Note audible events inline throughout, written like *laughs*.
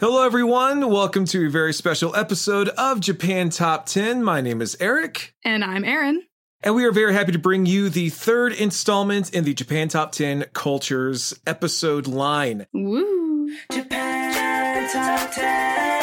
Hello, everyone. Welcome to a very special episode of Japan Top 10. My name is Eric. And I'm Aaron. And we are very happy to bring you the third installment in the Japan Top 10 Cultures episode line. Woo! Japan Top 10.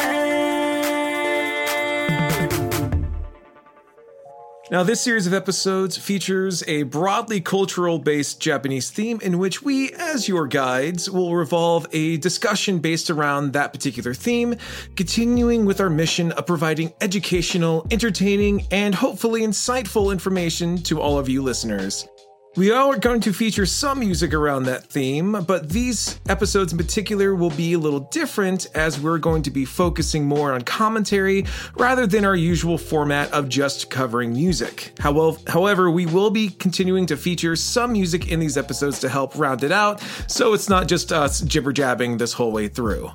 Now, this series of episodes features a broadly cultural based Japanese theme in which we, as your guides, will revolve a discussion based around that particular theme, continuing with our mission of providing educational, entertaining, and hopefully insightful information to all of you listeners. We are going to feature some music around that theme, but these episodes in particular will be a little different as we're going to be focusing more on commentary rather than our usual format of just covering music. However, we will be continuing to feature some music in these episodes to help round it out, so it's not just us jibber jabbing this whole way through.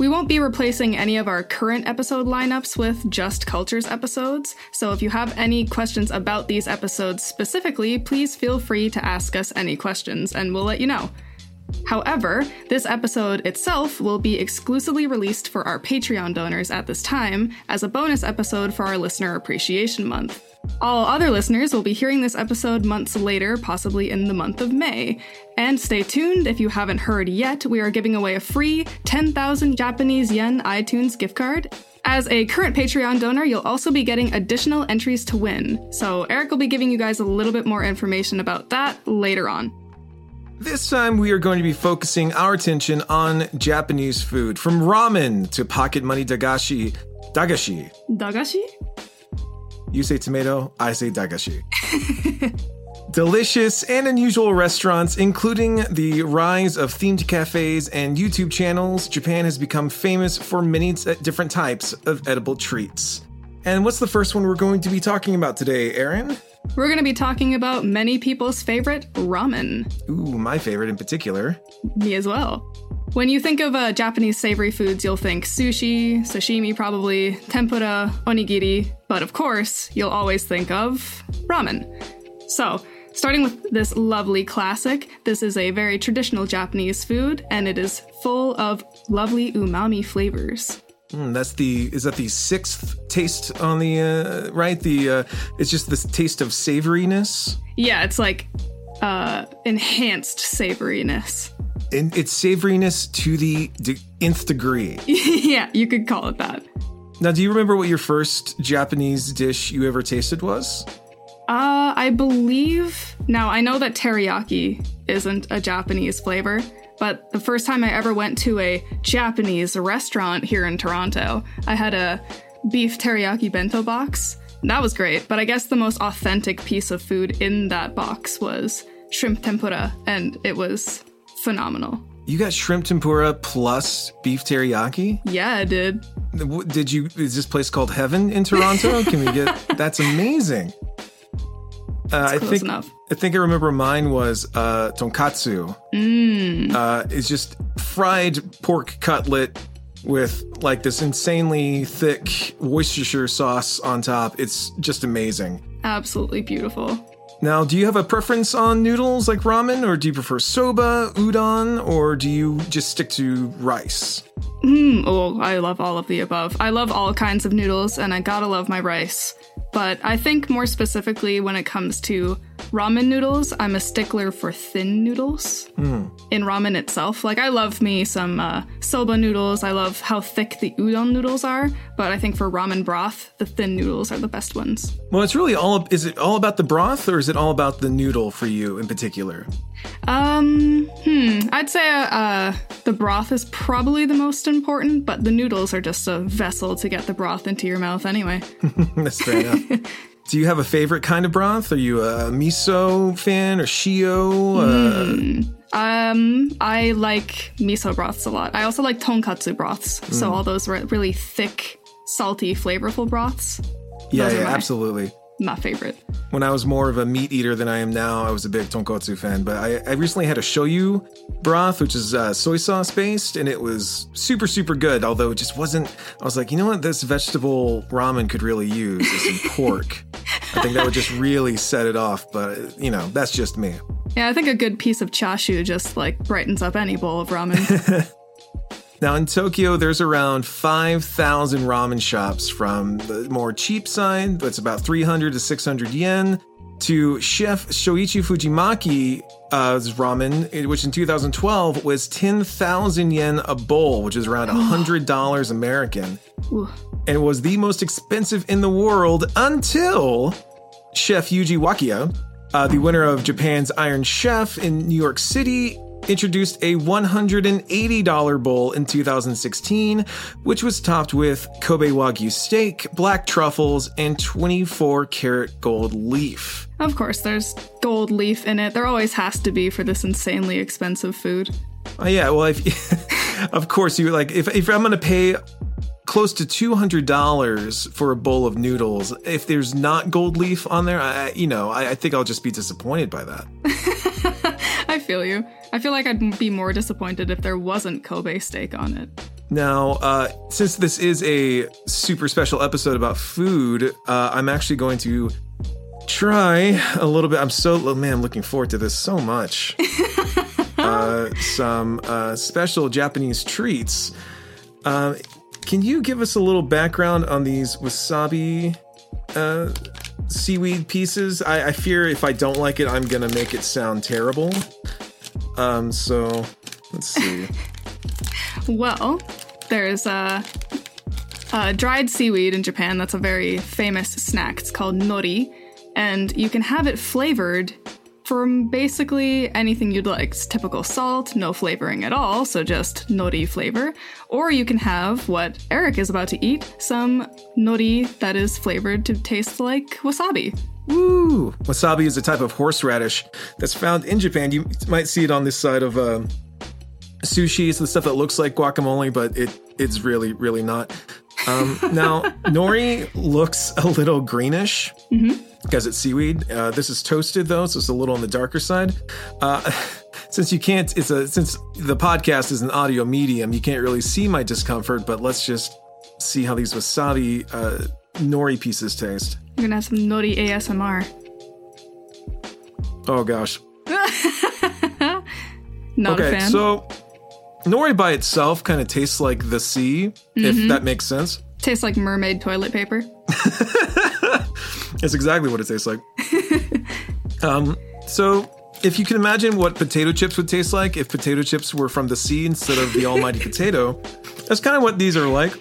We won't be replacing any of our current episode lineups with Just Cultures episodes, so if you have any questions about these episodes specifically, please feel free to ask us any questions and we'll let you know. However, this episode itself will be exclusively released for our Patreon donors at this time as a bonus episode for our Listener Appreciation Month. All other listeners will be hearing this episode months later, possibly in the month of May. And stay tuned, if you haven't heard yet, we are giving away a free 10,000 Japanese yen iTunes gift card. As a current Patreon donor, you'll also be getting additional entries to win. So, Eric will be giving you guys a little bit more information about that later on. This time, we are going to be focusing our attention on Japanese food, from ramen to pocket money dagashi. Dagashi. Dagashi? You say tomato, I say dagashi. *laughs* Delicious and unusual restaurants, including the rise of themed cafes and YouTube channels, Japan has become famous for many t- uh, different types of edible treats. And what's the first one we're going to be talking about today, Aaron? We're going to be talking about many people's favorite ramen. Ooh, my favorite in particular. Me as well. When you think of uh, Japanese savory foods, you'll think sushi, sashimi probably, tempura, onigiri, but of course, you'll always think of ramen. So, starting with this lovely classic, this is a very traditional Japanese food, and it is full of lovely umami flavors. Mm, that's the is that the sixth taste on the uh, right? The uh, it's just this taste of savoriness. Yeah, it's like uh, enhanced savoriness. And it's savoriness to the, nth degree. *laughs* yeah, you could call it that. Now, do you remember what your first Japanese dish you ever tasted was? Uh, I believe. Now, I know that teriyaki isn't a Japanese flavor, but the first time I ever went to a Japanese restaurant here in Toronto, I had a beef teriyaki bento box. That was great, but I guess the most authentic piece of food in that box was shrimp tempura, and it was phenomenal. You got shrimp tempura plus beef teriyaki? Yeah, I did. Did you? Is this place called Heaven in Toronto? Can we get? *laughs* That's amazing. Uh, I think enough. I think I remember mine was uh, tonkatsu. Mmm. Uh, it's just fried pork cutlet with like this insanely thick Worcestershire sauce on top. It's just amazing. Absolutely beautiful. Now, do you have a preference on noodles like ramen, or do you prefer soba, udon, or do you just stick to rice? Mm, oh, I love all of the above. I love all kinds of noodles, and I gotta love my rice. But I think more specifically when it comes to ramen noodles, I'm a stickler for thin noodles in ramen itself. Like, I love me some uh, soba noodles. I love how thick the udon noodles are. But I think for ramen broth, the thin noodles are the best ones. Well, it's really all. Is it all about the broth, or is it all about the noodle for you in particular? Um, hmm. I'd say uh, the broth is probably the most important, but the noodles are just a vessel to get the broth into your mouth anyway. *laughs* That's fair enough. *laughs* Do you have a favorite kind of broth? Are you a miso fan or shio? Uh, Um, I like miso broths a lot. I also like tonkatsu broths. So all those re- really thick, salty, flavorful broths. yeah, yeah, my- absolutely. My favorite. When I was more of a meat eater than I am now, I was a big tonkotsu fan. But I, I recently had a shoyu broth, which is uh, soy sauce based, and it was super, super good. Although it just wasn't. I was like, you know what, this vegetable ramen could really use is some *laughs* pork. I think that would just really set it off. But you know, that's just me. Yeah, I think a good piece of chashu just like brightens up any bowl of ramen. *laughs* Now in Tokyo, there's around 5,000 ramen shops from the more cheap side, that's about 300 to 600 yen, to Chef Shoichi Fujimaki's uh, ramen, which in 2012 was 10,000 yen a bowl, which is around *gasps* $100 American. And it was the most expensive in the world until Chef Yuji Wakiya, uh, the winner of Japan's Iron Chef in New York City, introduced a $180 bowl in 2016, which was topped with Kobe Wagyu steak, black truffles, and 24 karat gold leaf. of course, there's gold leaf in it. There always has to be for this insanely expensive food. Oh yeah, well, if, *laughs* of course you like if if I'm gonna pay close to two hundred dollars for a bowl of noodles, if there's not gold leaf on there, I- you know I, I think I'll just be disappointed by that. *laughs* I feel you. I feel like I'd be more disappointed if there wasn't Kobe steak on it. Now, uh, since this is a super special episode about food, uh, I'm actually going to try a little bit. I'm so oh, man, I'm looking forward to this so much. *laughs* uh, some uh, special Japanese treats. Um, can you give us a little background on these wasabi uh, seaweed pieces? I, I fear if I don't like it, I'm gonna make it sound terrible. Um, so let's *laughs* see. Well, there's a, a dried seaweed in Japan that's a very famous snack. It's called nori, and you can have it flavored from basically anything you'd like. It's typical salt, no flavoring at all, so just nori flavor. Or you can have what Eric is about to eat some nori that is flavored to taste like wasabi. Woo! Wasabi is a type of horseradish that's found in Japan. You might see it on this side of uh, sushi. It's the stuff that looks like guacamole, but it it's really really not. Um, now *laughs* nori looks a little greenish because it's seaweed. Uh, this is toasted though, so it's a little on the darker side. Uh, *laughs* since you can't, it's a since the podcast is an audio medium, you can't really see my discomfort. But let's just see how these wasabi uh, nori pieces taste. We're gonna have some nori ASMR. Oh gosh. *laughs* Not a Okay, so nori by itself kind of tastes like the sea, if that makes sense. Tastes like mermaid toilet paper. *laughs* It's exactly what it tastes like. *laughs* um, so if you can imagine what potato chips would taste like if potato chips were from the sea instead of the almighty *laughs* potato, that's kind of what these are like.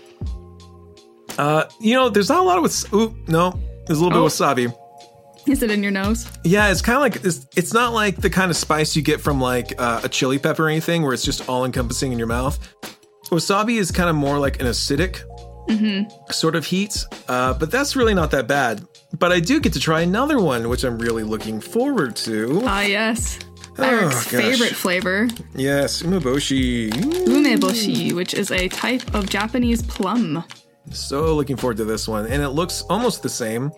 Uh, you know, there's not a lot of with. Ooh, no, there's a little Oh. bit of wasabi. Is it in your nose? Yeah, it's kind of like it's, it's not like the kind of spice you get from like uh, a chili pepper or anything, where it's just all encompassing in your mouth. Wasabi is kind of more like an acidic sort of heat, uh, but that's really not that bad. But I do get to try another one, which I'm really looking forward to. Ah, yes. Oh, Eric's gosh. favorite flavor, Yes, umeboshi. umeboshi, which is a type of Japanese plum. So looking forward to this one, and it looks almost the same,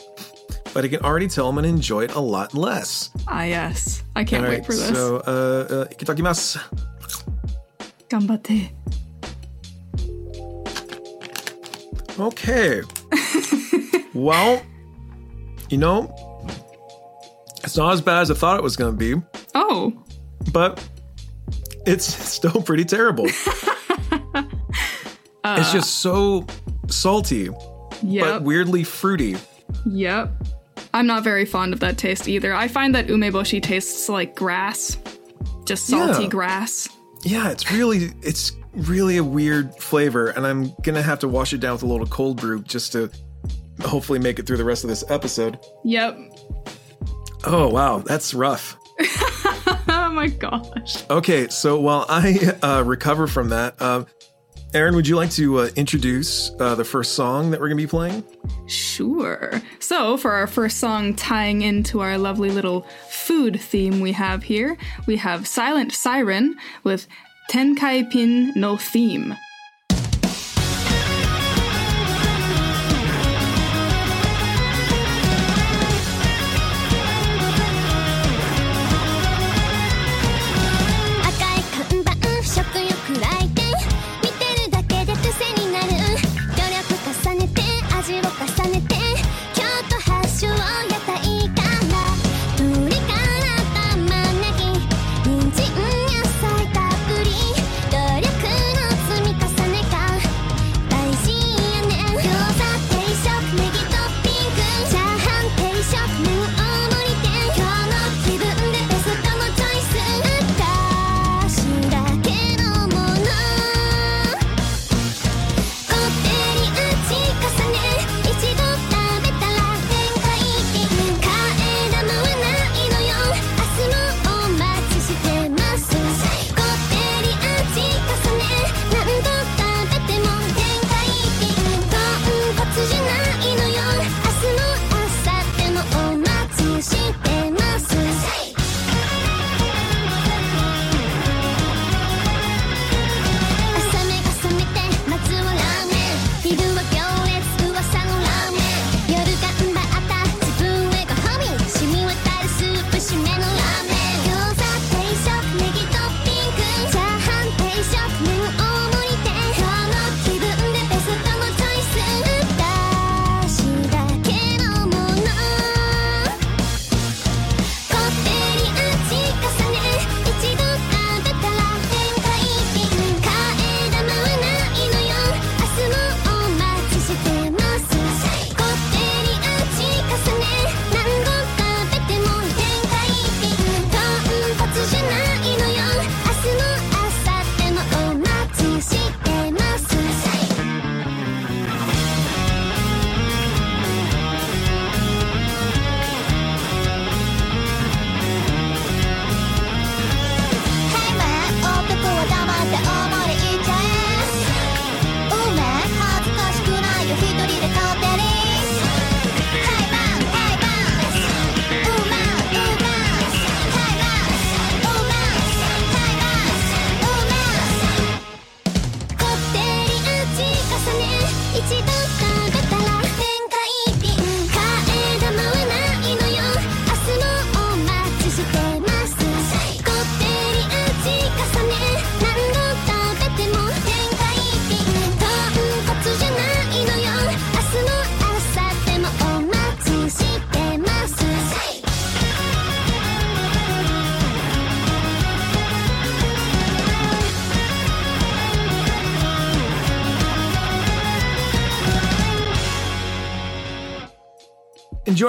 but I can already tell I'm gonna enjoy it a lot less. Ah, yes. I can't All wait right, for this. so uh, uh, itadakimasu. Gambate. Okay. *laughs* well, you know, it's not as bad as I thought it was going to be, Oh, but it's *laughs* still pretty terrible. *laughs* Uh. it's just so salty, yep. but weirdly fruity. Yep. I'm not very fond of that taste either. I find that umeboshi tastes like grass. Just salty Yeah. grass. Yeah, it's really it's really a weird flavor, and I'm gonna have to wash it down with a little cold brew just to hopefully make it through the rest of this episode. Yep. Oh wow, that's rough. *laughs* Oh my gosh. Okay, so while I uh, recover from that, um, Aaron, would you like to uh, introduce uh, the first song that we're gonna be playing? Sure. So, for our first song tying into our lovely little food theme we have here, we have Silent Siren with Tenkai Pin no Theme.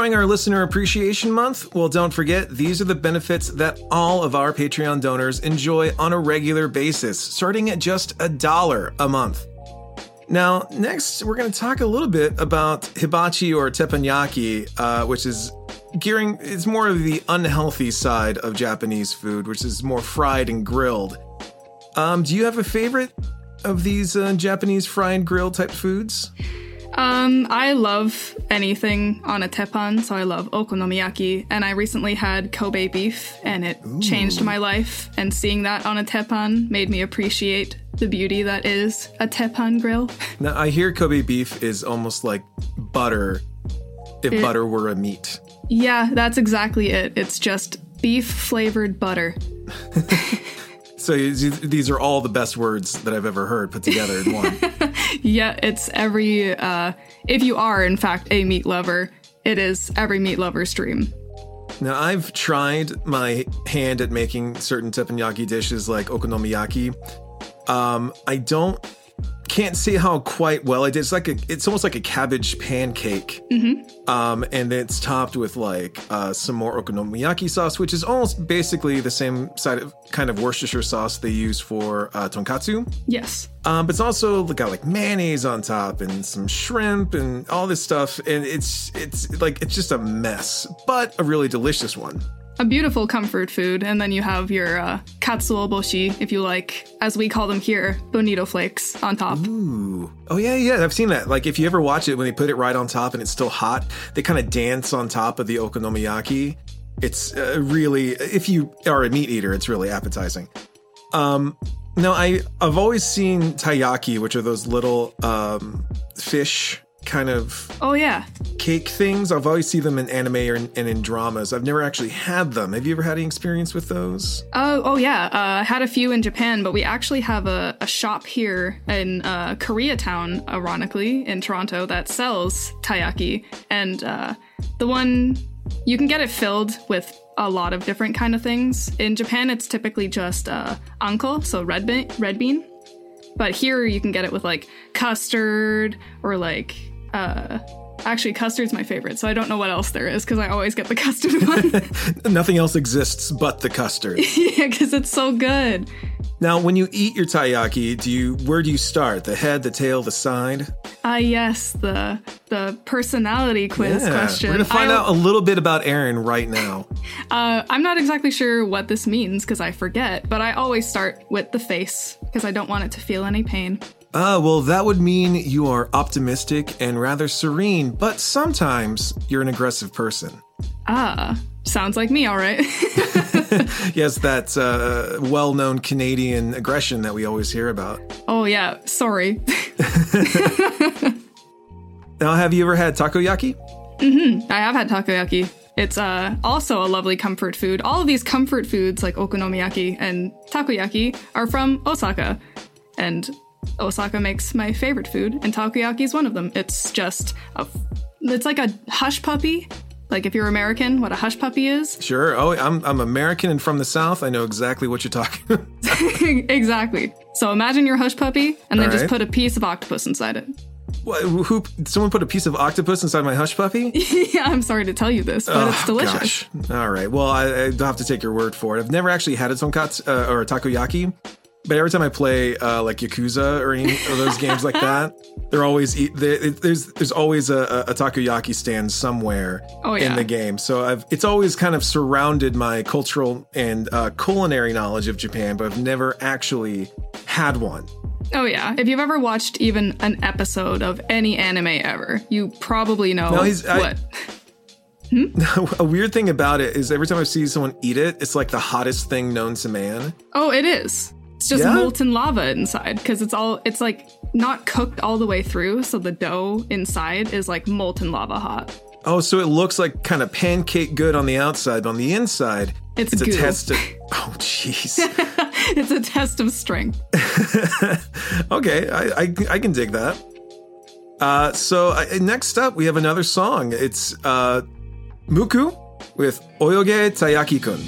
Enjoying our listener appreciation month? Well, don't forget, these are the benefits that all of our Patreon donors enjoy on a regular basis, starting at just a dollar a month. Now, next, we're going to talk a little bit about hibachi or teppanyaki, uh, which is gearing, it's more of the unhealthy side of Japanese food, which is more fried and grilled. Um, do you have a favorite of these uh, Japanese fried and grill type foods? Um, I love anything on a teppan, so I love okonomiyaki, and I recently had Kobe beef, and it changed my life. And seeing that on a teppan made me appreciate the beauty that is a teppan grill. *laughs* Now, I hear Kobe beef is almost like butter if It- butter were a meat. yeah, that's exactly it. It's just beef flavored butter. *laughs* So these these are all the best words that I've ever heard put together in one. *laughs* yeah, it's every. Uh, if you are in fact a meat lover, it is every meat lover's dream. Now, I've tried my hand at making certain teppanyaki dishes like okonomiyaki. Um, I don't can't see how quite well I did. It's like a, it's almost like a cabbage pancake, mm-hmm. um, and it's topped with like uh, some more okonomiyaki sauce, which is almost basically the same side of kind of Worcestershire sauce they use for uh, tonkatsu. Yes. Um, but it's also got like mayonnaise on top and some shrimp and all this stuff, and it's it's like it's just a mess, but a really delicious one. A beautiful comfort food, and then you have your uh, katsuobushi, if you like, as we call them here, bonito flakes on top. Ooh. Oh yeah, yeah. I've seen that. Like if you ever watch it when they put it right on top and it's still hot, they kind of dance on top of the okonomiyaki. It's uh, really, if you are a meat eater, it's really appetizing. Um, now I I've always seen taiyaki, which are those little um, fish kind of Oh yeah, cake things. I've always seen them in anime or in, and in dramas. I've never actually had them. Have you ever had any experience with those? Oh, oh yeah. Uh, I had a few in Japan, but we actually have a, a shop here in uh, Koreatown, ironically, in Toronto, that sells taiyaki. And uh, the one you can get it filled with a lot of different kind of things. In Japan, it's typically just uh, anko, so red bean, red bean. But here, you can get it with like custard or like. Uh, actually, custard's my favorite, so I don't know what else there is because I always get the *laughs* custard one. *laughs* Nothing else exists but the custard. *laughs* yeah, because it's so good. now, when you eat your taiyaki, do you where do you start? The head, the tail, the side? Ah, yes, the the personality quiz question. We're gonna find I- out a little bit about Aaron right now. Uh, I'm not exactly sure what this means because I forget, but I always start with the face because I don't want it to feel any pain. Ah, well, that would mean you are optimistic and rather serene, but sometimes you're an aggressive person. Ah, sounds like me, all right. *laughs* Yes, that uh, well known Canadian aggression that we always hear about. oh, yeah, sorry. *laughs* Now, have you ever had takoyaki? Mm hmm, I have had takoyaki. It's uh, also a lovely comfort food. All of these comfort foods, like okonomiyaki and takoyaki, are from Osaka. And Osaka makes my favorite food, and takoyaki is one of them. It's just a. It's like a hush puppy. Like if you're American, what a hush puppy is. *laughs* Sure. Oh, I'm, I'm American and from the South. I know exactly what you're talking about. *laughs* *laughs* exactly. So imagine your hush puppy, and then All just put a piece of octopus inside it. What, who, someone put a piece of octopus inside my hush puppy? yeah, I'm sorry to tell you this, but it's Oh, delicious. Gosh. All right. Well, I, I don't have to take your word for it. I've never actually had a tonkatsu uh, or a takoyaki, but every time I play uh, like Yakuza or any of those *laughs* games like that, they're always they, there's there's always a, a takoyaki stand somewhere Oh, in the game. So I've it's always kind of surrounded my cultural and uh, culinary knowledge of Japan, but I've never actually had one. Oh yeah. If you've ever watched even an episode of any anime ever, you probably know No, he's- I- what. *laughs* a weird thing about it is every time I see someone eat it, it's like the hottest thing known to man. Oh, it is. It's just Yeah? molten lava inside because it's all it's like not cooked all the way through, so the dough inside is like molten lava hot. Oh, so it looks like kind of pancake good on the outside, but on the inside, It's a test of. *laughs* Oh, jeez. *laughs* It's a test of strength. *laughs* okay, I, I I can dig that. Uh, so uh, next up, we have another song. It's uh, Muku with Oyoge Taiyaki-kun.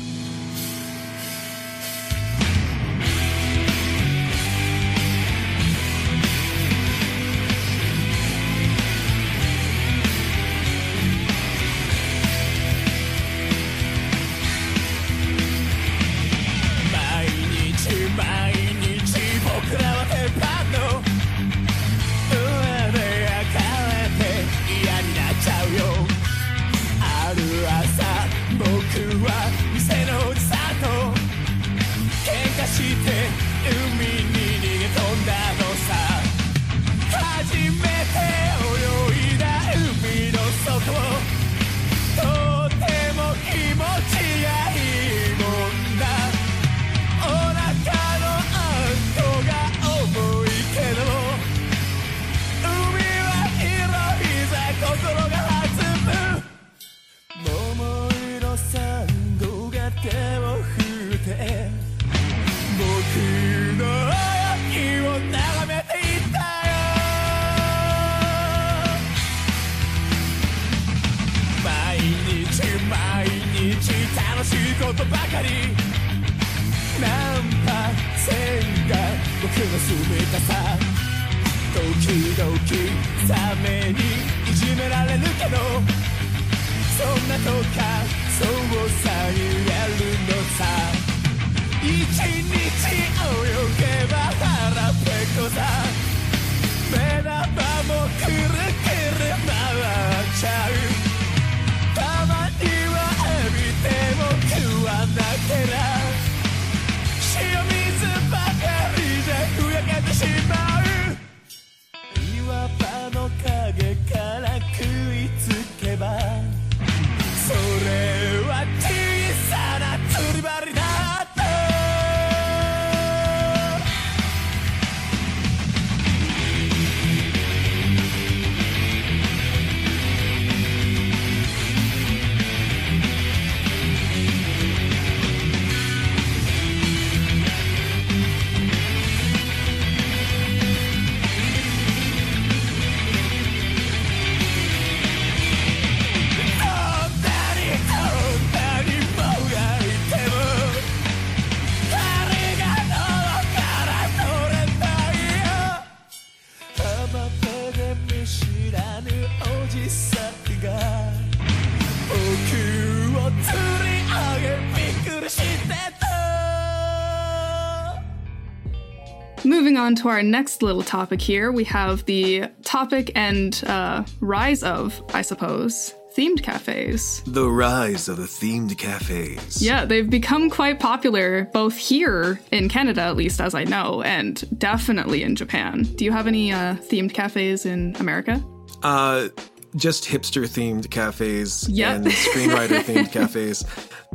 On to our next little topic here, we have the topic and uh, rise of, I suppose, themed cafes. The rise of the themed cafes. Yeah, they've become quite popular both here in Canada, at least as I know, and definitely in Japan. Do you have any uh, themed cafes in America? Uh, just hipster themed cafes Yep. and screenwriter themed *laughs* cafes.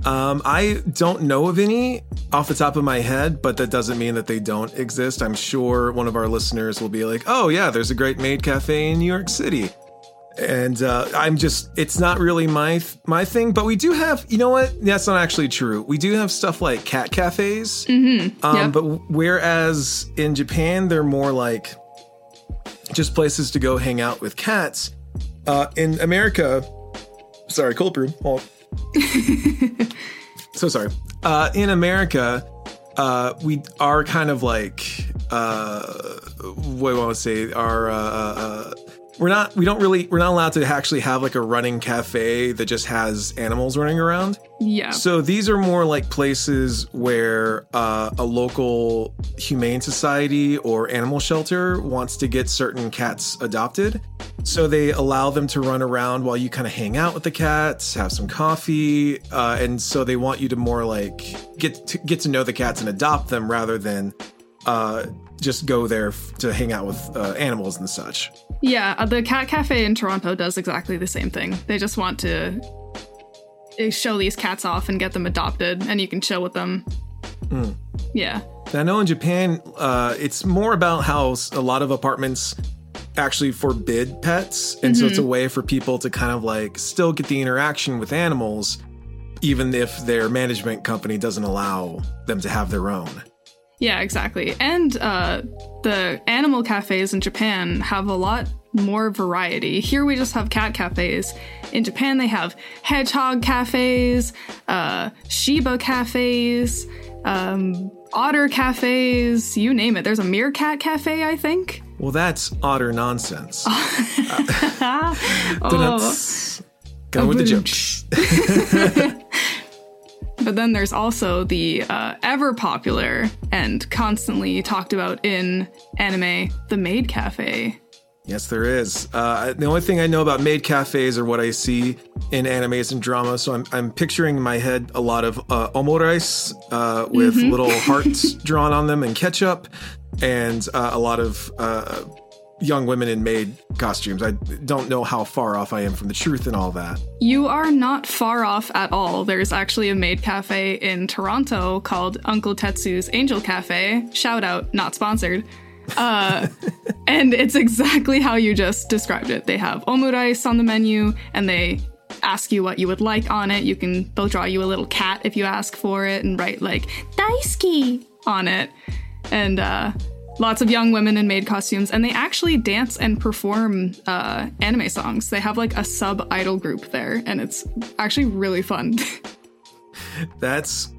Um, I don't know of any off the top of my head, but that doesn't mean that they don't exist. I'm sure one of our listeners will be like, "Oh yeah, there's a great maid cafe in New York City." And uh, I'm just, it's not really my my thing, but we do have, you know what? That's not actually true. We do have stuff like cat cafes. Mm-hmm. Um, Yep. But whereas in Japan, they're more like just places to go hang out with cats. Uh, in America, sorry, cold brew. So sorry. Uh, in America, uh, we are kind of like uh, what do I want to say? Our uh, uh, we're not we don't really we're not allowed to actually have like a running cafe that just has animals running around. Yeah. So these are more like places where uh, a local humane society or animal shelter wants to get certain cats adopted. So they allow them to run around while you kind of hang out with the cats, have some coffee, uh, and so they want you to more like get to, get to know the cats and adopt them rather than uh, just go there f- to hang out with uh, animals and such. Yeah, uh, the Cat Cafe in Toronto does exactly the same thing. They just want to uh, show these cats off and get them adopted, and you can chill with them. Yeah. I know in Japan, uh, it's more about how a lot of apartments actually forbid pets. And so it's a way for people to kind of like still get the interaction with animals, even if their management company doesn't allow them to have their own. Yeah, exactly. And uh, the animal cafes in Japan have a lot more variety. Here we just have cat cafes. In Japan, they have hedgehog cafes, uh, Shiba cafes, um, otter cafes, you name it. There's a meerkat cafe, I think. Well, that's otter nonsense. *laughs* Oh, Dun-dun. With the jokes. *laughs* But then there's also the uh, ever popular and constantly talked about in anime, the Maid Cafe. Yes, there is. Uh, the only thing I know about maid cafes are what I see in animes and drama. So I'm, I'm picturing in my head a lot of uh, omurice uh, with little hearts *laughs* drawn on them and ketchup, and uh, a lot of uh, young women in maid costumes. I don't know how far off I am from the truth and all that. You are not far off at all. There's actually a maid cafe in Toronto called Uncle Tetsu's Angel Cafe. Shout out, not sponsored. Uh, *laughs* and it's exactly how you just described it. They have omurice on the menu and they ask you what you would like on it. You can they'll draw you a little cat if you ask for it and write like daisuki on it. And uh lots of young women in maid costumes and they actually dance and perform uh, anime songs they have like a sub idol group there and it's actually really fun *laughs* That's,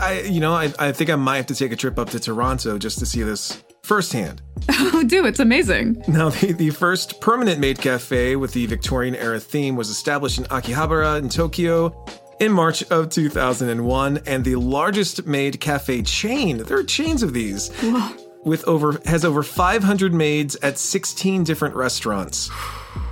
I you know, I, I think I might have to take a trip up to Toronto just to see this firsthand. *laughs* Oh, dude, it's amazing. Now, the, the first permanent maid cafe with the Victorian era theme was established in Akihabara in Tokyo in March of 2001, and the largest maid cafe chain. There are chains of these. With over has over 500 maids at 16 different restaurants.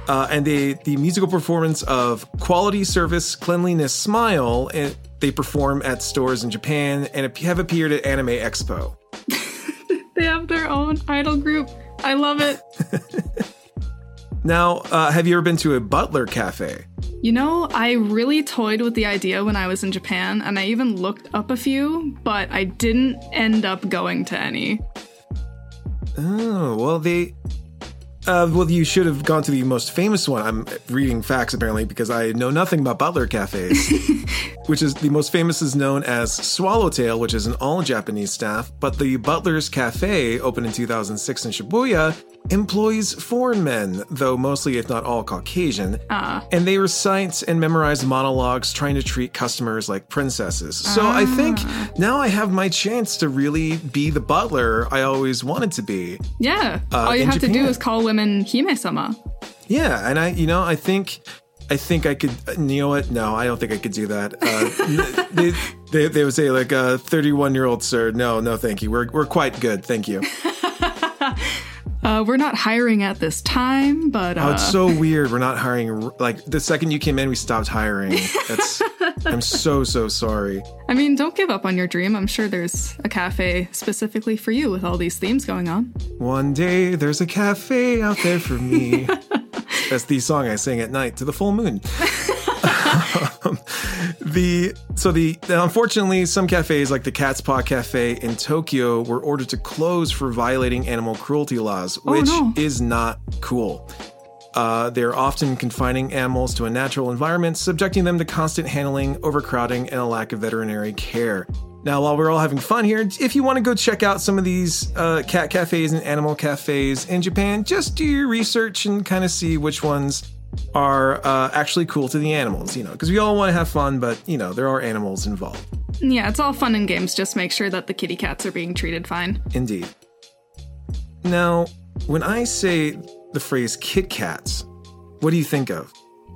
Uh, and the the musical performance of Quality Service Cleanliness Smile and they perform at stores in Japan and have appeared at Anime Expo. *laughs* They have their own idol group. I love it. *laughs* Now, uh, have you ever been to a butler cafe? You know, I really toyed with the idea when I was in Japan, and I even looked up a few, but I didn't end up going to any. Oh, well, they. Uh, well, you should have gone to the most famous one. I'm reading facts apparently because I know nothing about butler cafes, *laughs* which is the most famous is known as Swallowtail, which is an all Japanese staff. But the Butler's Cafe, opened in 2006 in Shibuya, employs foreign men, though mostly, if not all, Caucasian. Ah. And they recite and memorize monologues trying to treat customers like princesses. So I think now I have my chance to really be the butler I always wanted to be. Yeah. Uh, All you have to do is call women Hime-sama. Yeah, and I, you know, I think, I think I could. You know what? No, I don't think I could do that. Uh, *laughs* they, they, they would say like a 31 year old sir. No, no, thank you. We're we're quite good, thank you. *laughs* Uh, we're not hiring at this time, but uh, Oh, it's so weird. We're not hiring. Like the second you came in, we stopped hiring. That's. *laughs* I'm so so sorry. I mean, don't give up on your dream. I'm sure there's a cafe specifically for you with all these themes going on. One day there's a cafe out there for me. *laughs* That's the song I sing at night to the full moon. Um, *laughs* the so the unfortunately some cafes like the Cat's Paw Cafe in Tokyo were ordered to close for violating animal cruelty laws, which no. is not cool. Uh, they're often confining animals to a natural environment, subjecting them to constant handling, overcrowding, and a lack of veterinary care. Now, while we're all having fun here, if you want to go check out some of these uh, cat cafes and animal cafes in Japan, just do your research and kind of see which ones are uh, actually cool to the animals, you know, because we all want to have fun, but, you know, there are animals involved. Yeah, it's all fun and games. Just make sure that the kitty cats are being treated fine. Indeed. Now, when I say the phrase Kit Kats, what do you think of?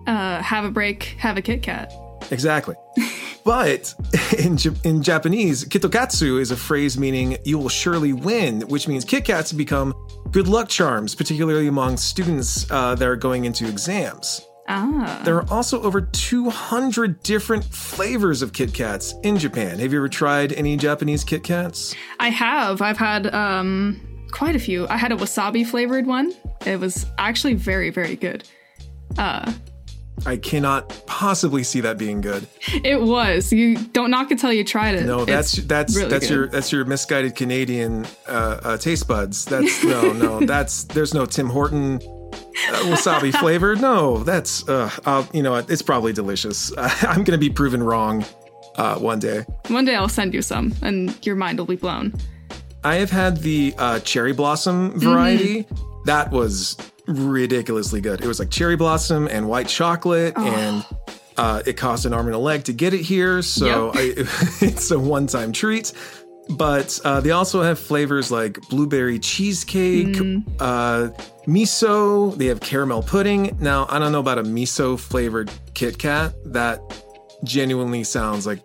Uh, have a break, have a Kit Kat. Exactly. *laughs* but in, in Japanese, kitokatsu is a phrase meaning you will surely win, which means Kit Kats become good luck charms, particularly among students uh, that are going into exams. Ah. There are also over 200 different flavors of Kit Kats in Japan. Have you ever tried any Japanese Kit Kats? I have. I've had um quite a few. I had a wasabi flavored one. It was actually very, very good. Uh I cannot possibly see that being good. it was. You don't knock it till you tried it. No, that's It's that's really that's good. your that's your misguided Canadian uh, uh, taste buds. That's *laughs* no no that's there's no Tim Horton uh, wasabi *laughs* flavored. No, that's uh, I'll, you know? It's probably delicious. *laughs* I'm gonna be proven wrong uh, one day. One day I'll send you some and your mind will be blown. I have had the uh, cherry blossom variety. That was ridiculously good. It was like cherry blossom and white chocolate, and uh, it cost an arm and a leg to get it here. So I, *laughs* it's a one time treat. But uh, they also have flavors like blueberry cheesecake, uh, miso. They have caramel pudding. Now, I don't know about a miso flavored Kit Kat. That genuinely sounds like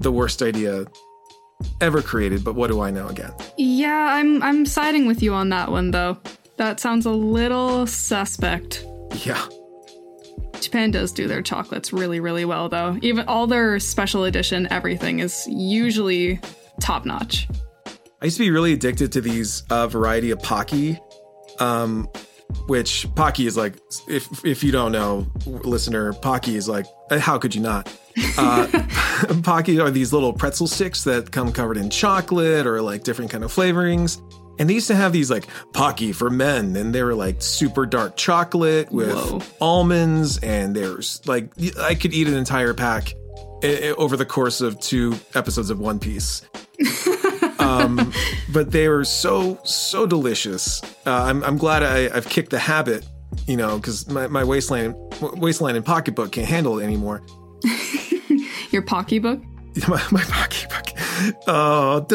the worst idea ever created, but what do I know again? Yeah, I'm I'm siding with you on that one though. That sounds a little suspect. Yeah. Japan does do their chocolates really, really well though. Even all their special edition everything is usually top notch. I used to be really addicted to these uh, variety of Pocky, um, which Pocky is like, if if you don't know, listener, Pocky is like, uh, how could you not? Uh, *laughs* Pocky are these little pretzel sticks that come covered in chocolate or like different kind of flavorings. And they used to have these like Pocky for men, and they were like super dark chocolate with Whoa. almonds, and there's like I could eat an entire pack i- i- over the course of two episodes of One Piece *laughs* um, but they were so so delicious. Uh, I'm, I'm glad I, I've kicked the habit, you know, because my, my waistline waistline and pocketbook can't handle it anymore. *laughs* Your pocketbook? *laughs* My, my pocketbook. Oh, *laughs*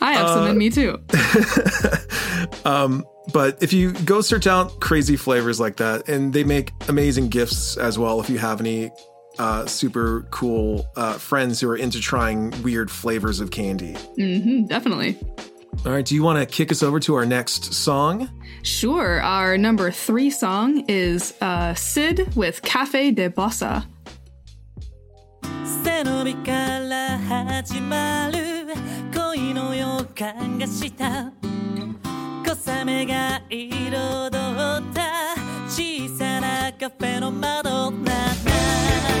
I have uh, some in me too. Uh, um, but if you go search out crazy flavors like that, and they make amazing gifts as well. If you have any uh, super cool uh, friends who are into trying weird flavors of candy. Mm-hmm, definitely. All right, do you want to kick us over to our next song? Sure. Our number three song is uh, Sid with Cafe de Bossa. 背伸びから始まる恋の予感がした小雨が彩った小さなカフェの窓だった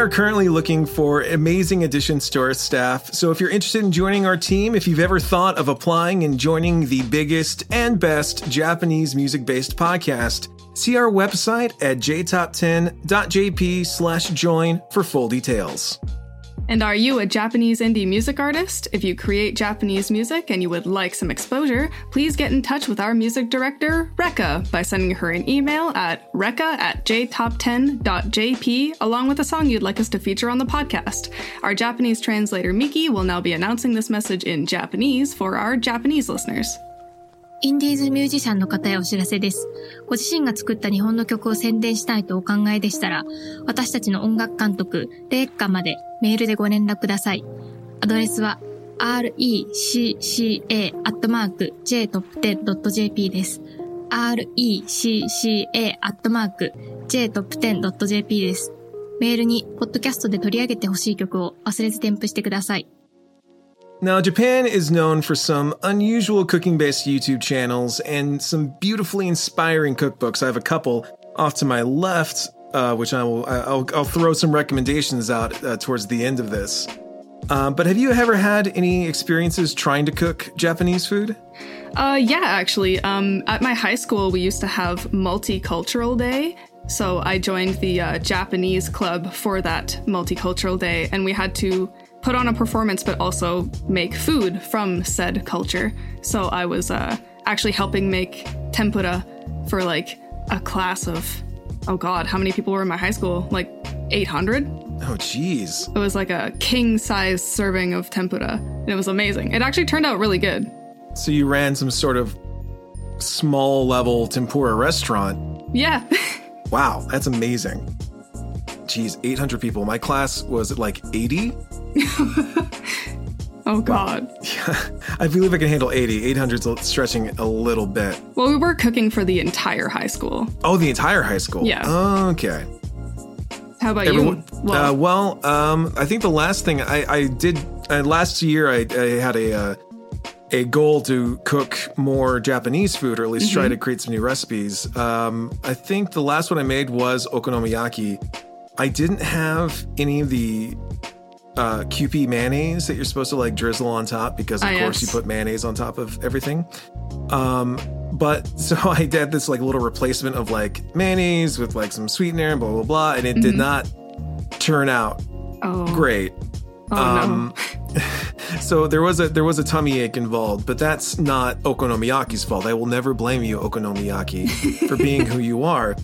are currently looking for amazing additions to our staff. So if you're interested in joining our team, if you've ever thought of applying and joining the biggest and best Japanese music based podcast, see our website at jtop10.jp slash join for full details are you a Japanese indie music artist? If you create Japanese music and you would like some exposure, please get in touch with our music director, Rekka, by sending her an email at rekka at jtop10.jp along with a song you'd like us to feature on the podcast. Our Japanese translator, Miki, will now be announcing this message in Japanese for our Japanese listeners. インディーズミュージシャンの方へお知らせです。ご自身が作った日本の曲を宣伝したいとお考えでしたら、私たちの音楽監督、レッカまでメールでご連絡ください。アドレスは recca.jtop10.jp です。recca.jtop10.jp です。メールに、ポッドキャストで取り上げてほしい曲を忘れず添付してください。Now, Japan is known for some unusual cooking based YouTube channels and some beautifully inspiring cookbooks. I have a couple off to my left, uh, which I will I'll, I'll throw some recommendations out uh, towards the end of this. Um, but have you ever had any experiences trying to cook Japanese food? Uh, yeah, actually. Um, at my high school, we used to have multicultural day. So I joined the uh, Japanese club for that multicultural day, and we had to put on a performance but also make food from said culture. So I was uh, actually helping make tempura for like a class of, oh god, how many people were in my high school? Like 800? Oh, geez. It was like a king size serving of tempura, and it was amazing. It actually turned out really good. So you ran some sort of small level tempura restaurant. Yeah. *laughs* Wow, that's amazing. Geez, 800 people. My class was like 80. *laughs* oh god. *laughs* I believe I can handle 80. 800's stretching a little bit. Well, we were cooking for the entire high school. Oh, the entire high school. Yeah. Okay. How about Everyone- you? Well, uh, well, um, I think the last thing I, I did uh, last year, I, I had a uh, a goal to cook more Japanese food, or at least try Mm-hmm. to create some new recipes. Um, I think the last one I made was okonomiyaki. I didn't have any of the uh, Kewpie mayonnaise that you're supposed to like drizzle on top because of Ah, course yes. you put mayonnaise on top of everything. Um, but *laughs* so I did this like little replacement of like mayonnaise with like some sweetener and blah blah blah, and it did not turn out oh, great. oh Um, *laughs* so there was a there was a tummy ache involved, but that's not okonomiyaki's fault. I will never blame you, okonomiyaki, for being *laughs* who you are.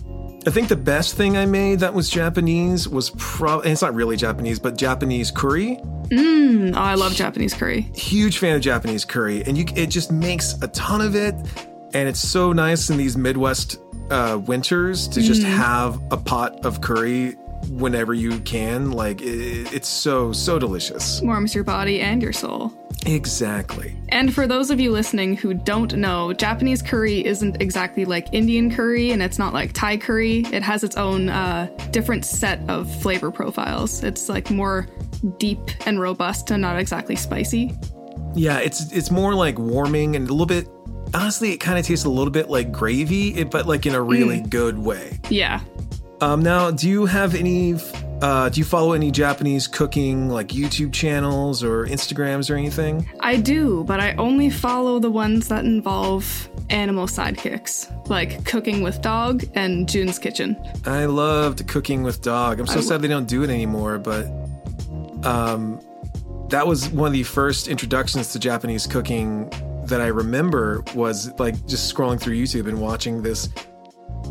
I think the best thing I made that was Japanese was probably it's not really Japanese, but Japanese curry. no. Mm, oh, I love Japanese curry. Huge fan of Japanese curry, and you it just makes a ton of it, and it's so nice in these Midwest uh, winters to just have a pot of curry whenever you can. Like it, it's so so delicious. Warms your body and your soul. Exactly. And for those of you listening who don't know, Japanese curry isn't exactly like Indian curry and it's not like Thai curry. It has its own uh, different set of flavor profiles. It's like more deep and robust and not exactly spicy. Yeah, it's it's more like warming and a little bit. Honestly, it kind of tastes a little bit like gravy, but like in a really good way. Yeah. Um, now, do you have any? Uh, do you follow any Japanese cooking like YouTube channels or Instagrams or anything? I do, but I only follow the ones that involve animal sidekicks, like Cooking with Dog and Jun's Kitchen. I loved cooking with dog. I'm so I sad they don't do it anymore, but um, that was one of the first introductions to Japanese cooking that I remember was like just scrolling through YouTube and watching this.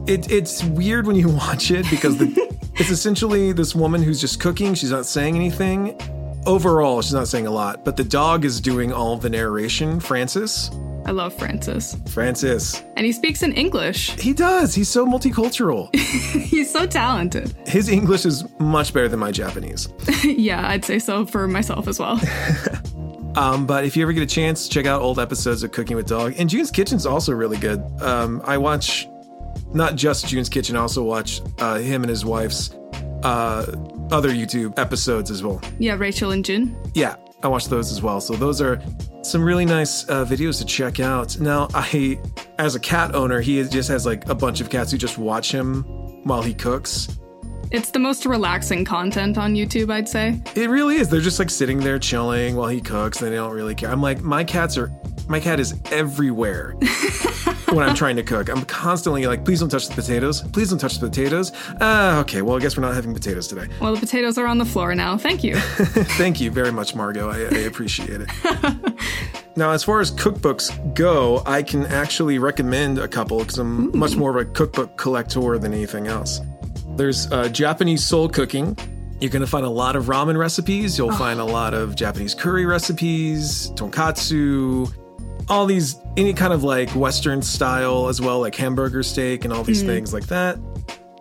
It, it's weird when you *laughs* watch it because the, *laughs* it's essentially this woman who's just cooking. She's not saying anything. Overall, she's not saying a lot, but the dog is doing all the narration. Francis, I love Francis. Francis, And he speaks in English. he does. He's so multicultural. *laughs* He's so talented. His English is much better than my Japanese. yeah, I'd say so for myself as well. Um, but if you ever get a chance, check out old episodes of Cooking with Dog. And Jun's Kitchen's also really good. Um, I watch not just Jun's Kitchen, I also watch uh, him and his wife's uh, other YouTube episodes as well. yeah, Rachel and June. Yeah, I watch those as well. So those are some really nice uh, videos to check out. Now, I, as a cat owner, he just has like a bunch of cats who just watch him while he cooks. It's the most relaxing content on YouTube, I'd say. It really is. They're just like sitting there chilling while he cooks. And they don't really care. I'm like, my cats are My cat is everywhere *laughs* when I'm trying to cook. I'm constantly like, please don't touch the potatoes. Please don't touch the potatoes. Uh, okay, well, I guess we're not having potatoes today. Well, the potatoes are on the floor now. Thank you. *laughs* Thank you very much, Margot. I, I appreciate it. *laughs* now, as far as cookbooks go, I can actually recommend a couple because I'm much more of a cookbook collector than anything else. There's uh, Japanese soul cooking. You're going to find a lot of ramen recipes. You'll find a lot of Japanese curry recipes, tonkatsu, all these, any kind of like Western style as well, like hamburger steak and all these things like that.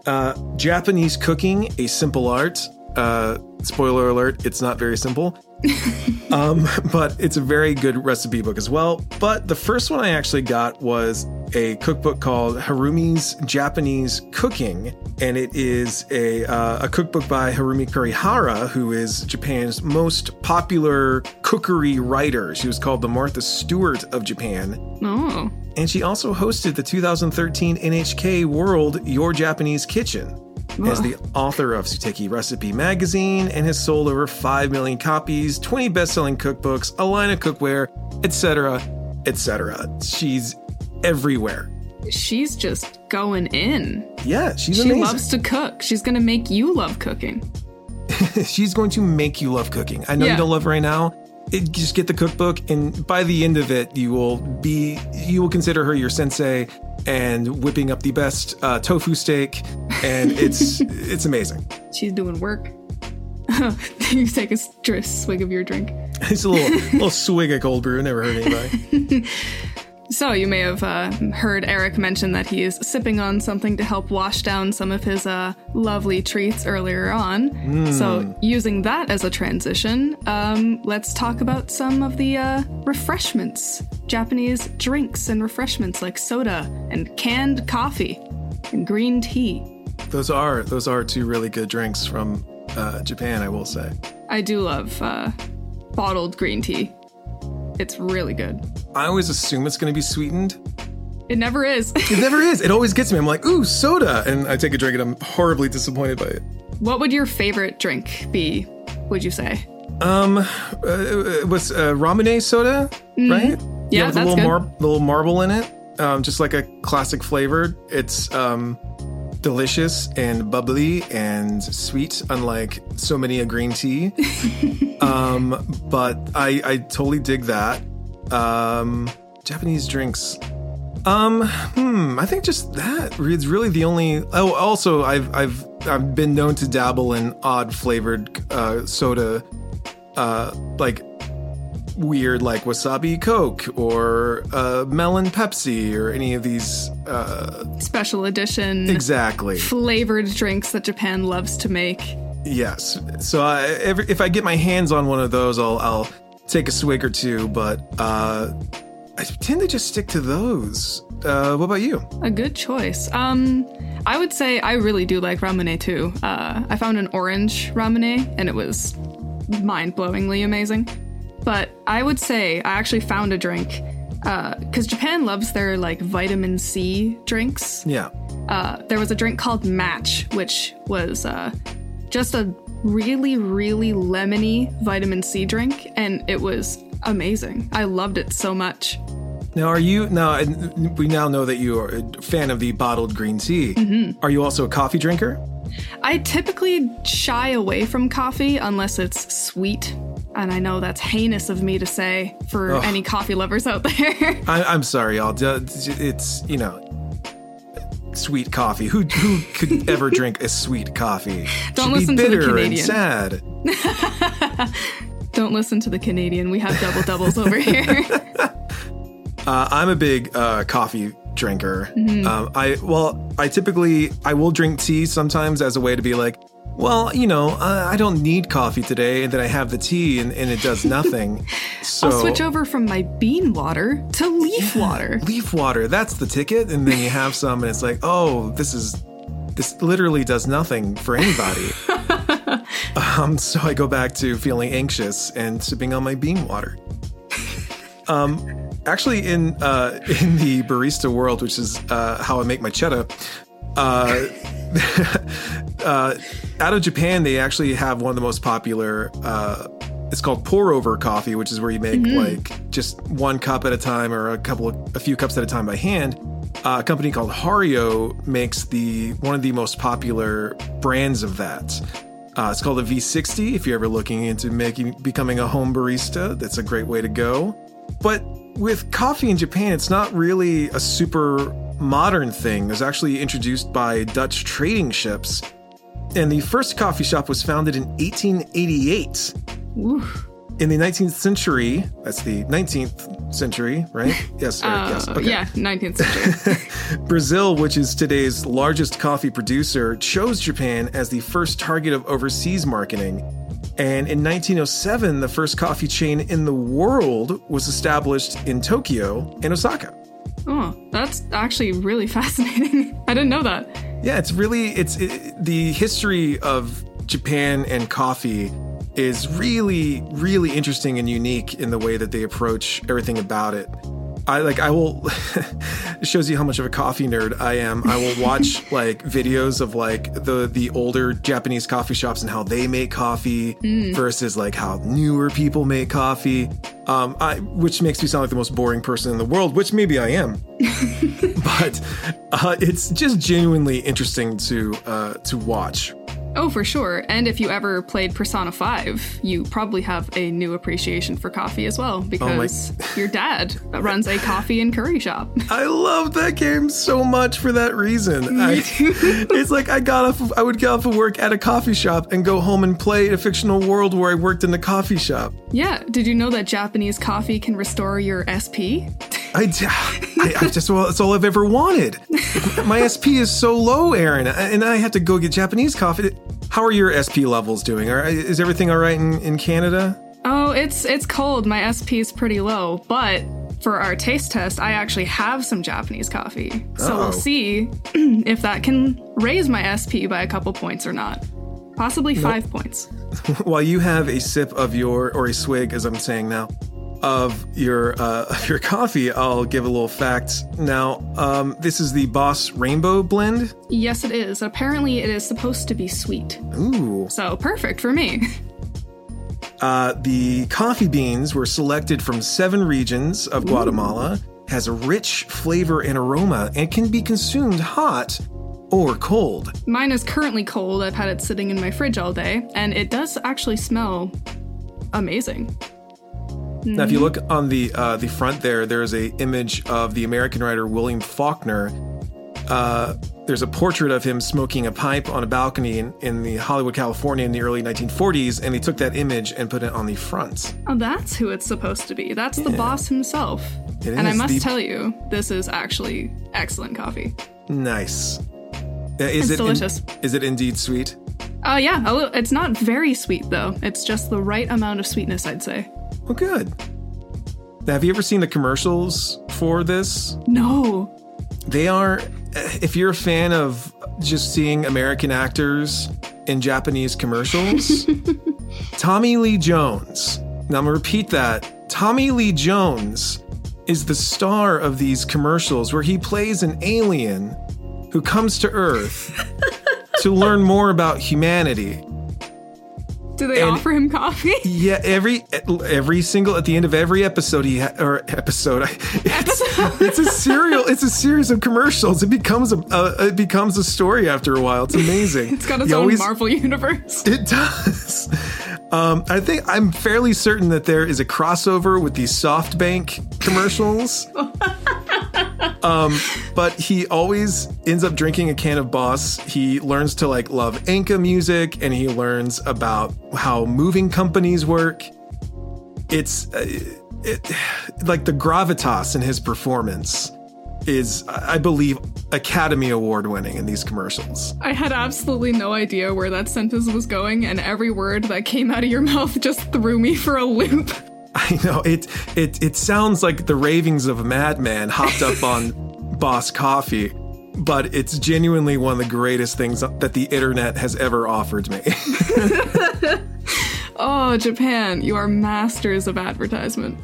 Uh, Japanese cooking, a simple art. Uh, spoiler alert, it's not very simple. *laughs* um, but it's a very good recipe book as well. But the first one I actually got was a cookbook called Harumi's Japanese Cooking, and it is a uh, a cookbook by Harumi Kurihara, who is Japan's most popular cookery writer. She was called the Martha Stewart of Japan. Oh, And she also hosted the 2013 NHK World Your Japanese Kitchen as the author of Suteki Recipe Magazine and has sold over 5 million copies, 20 best-selling cookbooks, a line of cookware, etc., etc. She's everywhere. she's just going in. Yeah, she's She amazing. loves to cook. She's going to make you love cooking. *laughs* she's going to make you love cooking. I know Yeah. you don't love it right now. It, just get the cookbook, and by the end of it, you will be you will consider her your sensei and whipping up the best uh, tofu steak, and *laughs* it's it's amazing. She's doing work. *laughs* you take a swig of your drink. It's a little little swig of cold brew. Never hurt anybody. *laughs* So, you may have uh, heard Eric mention that he is sipping on something to help wash down some of his uh, lovely treats earlier on. So, using that as a transition, um, let's talk about some of the uh, refreshments Japanese drinks and refreshments like soda and canned coffee and green tea. Those are those are two really good drinks from uh, Japan. I will say. I do love uh, bottled green tea, it's really good. I always assume it's going to be sweetened. It never is. *laughs* It never is. It always gets me. I'm like, ooh, soda, and I take a drink, and I'm horribly disappointed by it. what would your favorite drink be, would you say? Um, uh, was uh, ramune soda, right? Mm-hmm. Yeah, with a that's little good. mar- little marble in it. Um, just like a classic flavored. It's um delicious and bubbly and sweet, unlike so many a green tea. *laughs* um, but I I totally dig that. Um, Japanese drinks. Um, hmm, I think just that is really the only. Oh, also, I've I've I've been known to dabble in odd flavored uh, soda, uh, like weird, like wasabi Coke or uh, melon Pepsi or any of these. Uh, Special edition. exactly. flavored drinks that Japan loves to make. Yes. So I, every, if I get my hands on one of those, I'll I'll take a swig or two. But uh, I tend to just stick to those. Uh, what about you? A good choice. Um, I would say I really do like ramune too. Uh, I found an orange ramune and it was mind-blowingly amazing. But I would say I actually found a drink because Japan loves their like vitamin C drinks. Yeah. Uh, there was a drink called Match, which was uh, just a really, really lemony vitamin C drink, and it was amazing. I loved it so much. Now, are you now? We now know that you are a fan of the bottled green tea. Mm-hmm. Are you also a coffee drinker? I typically shy away from coffee unless it's sweet. And I know that's heinous of me to say for any coffee lovers out *laughs* there. I, I'm sorry, y'all. It's you know, sweet coffee. Who who could *laughs* ever drink a sweet coffee? Don't listen to the Canadian. sad. Don't listen to the Canadian. We have double doubles over here. *laughs* Uh, I'm a big uh, coffee drinker. Mm-hmm. Um, I well, I typically I will drink tea sometimes as a way to be like, well, you know, uh, I don't need coffee today, and then I have the tea, and, and it does nothing. *laughs* So I'll switch over from my bean water to leaf water. leaf water. That's the ticket, and then you have *laughs* some, and it's like, oh, this is this literally does nothing for anybody. *laughs* um, so I go back to feeling anxious and sipping on my bean water. Um, actually, in uh, in the barista world, which is uh, how I make my cheddar, uh, *laughs* uh, out of Japan, they actually have one of the most popular uh, it's called pour over coffee, which is where you make like just one cup at a time or a couple of a few cups at a time by hand. Uh, a company called Hario makes the one of the most popular brands of that. Uh, it's called a V60. If you're ever looking into making becoming a home barista, that's a great way to go. But with coffee in Japan, it's not really a super modern thing. It was actually introduced by Dutch trading ships. And the first coffee shop was founded in 1888. In the 19th century, that's the 19th century, right? *laughs* Yes, Uh, yes. Okay. Yeah, 19th century. *laughs* Brazil, which is today's largest coffee producer, chose Japan as the first target of overseas marketing. And in 1907, the first coffee chain in the world was established in Tokyo and Osaka. Oh, that's actually really *laughs* fascinating. I didn't know that. Yeah, it's really it's it, the history of Japan and coffee is really really interesting and unique in the way that they approach everything about it. I like I will *laughs* it shows you how much of a coffee nerd I am. I will watch *laughs* like videos of like the the older Japanese coffee shops and how they make coffee versus like how newer people make coffee. Um I which makes me sound like the most boring person in the world, which maybe I am. *laughs* but uh, it's just genuinely interesting to uh, to watch. Oh, for sure. And if you ever played Persona 5, you probably have a new appreciation for coffee as well oh because *laughs* your dad runs a coffee and curry shop. I love that game so much for that reason. *laughs* I, it's like I got off. Of, I would get off of work at a coffee shop and go home and play a fictional world where I worked in the coffee shop. Yeah, did you know that Japanese coffee can restore your SP? I, I, I *laughs* just well, that's all I've ever wanted. My SP is so low, Aaron, and I have to go get Japanese coffee. How are your SP levels doing? Are, is everything all right in, in Canada? Oh, it's it's cold. My SP is pretty low, but for our taste test, I actually have some Japanese coffee. So Uh-oh. we'll oh. see *clears throat* if that can raise my SP by a couple points or not. Possibly 5 points. *laughs* while you have a sip of your or a swig as i'm saying now of your uh, *laughs* your coffee i'll give a little fact now um, this is the boss rainbow blend Yes, it is. Apparently, it is supposed to be sweet. ooh So perfect for me. *laughs* uh, the coffee beans were selected from seven regions of guatemala has a rich flavor and aroma and can be consumed hot or cold Mine is currently cold. I've had it sitting in my fridge all day, and it does actually smell amazing. Now, if you look on the uh, the front there, there is a image of the American writer William Faulkner. Uh, there's a portrait of him smoking a pipe on a balcony in, in the Hollywood, California, in the early 1940s, and they took that image and put it on the front. Oh, that's who it's supposed to be. That's the boss himself. It and I must the- tell you, this is actually excellent coffee. Nice. Uh, is It's it in- delicious. is it indeed sweet? Oh, yeah. A li- It's not very sweet, though. It's just the right amount of sweetness, I'd say. Well, good. Now, have you ever seen the commercials for this? No. They are, if you're a fan of just seeing American actors in Japanese commercials, *laughs* Tommy Lee Jones. Now I'm gonna repeat that. Tommy Lee Jones is the star of these commercials where he plays an alien who comes to Earth *laughs* to learn more about humanity. Do they And- offer him coffee? *laughs* Yeah, every every single at the end of every episode he ha- or episode *laughs* it's, it's a serial it's a series of commercials. It becomes a, a it becomes a story after a while. It's amazing. *laughs* It's got its own always- Marvel universe. It does. Um, I think I'm fairly certain that there is a crossover with the SoftBank commercials. Um, but he always ends up drinking a can of Boss. He learns to like love Enka music, and he learns about how moving companies work. It's uh, it, like the gravitas in his performance is, I believe, Academy Award winning in these commercials. I had absolutely no idea where that sentence was going, and every word that came out of your mouth just threw me for a loop. *laughs* I know it. It it sounds like the ravings of a madman hopped up on *laughs* Boss Coffee, but it's genuinely one of the greatest things that the internet has ever offered me. *laughs* Oh, Japan, you are masters of advertisement.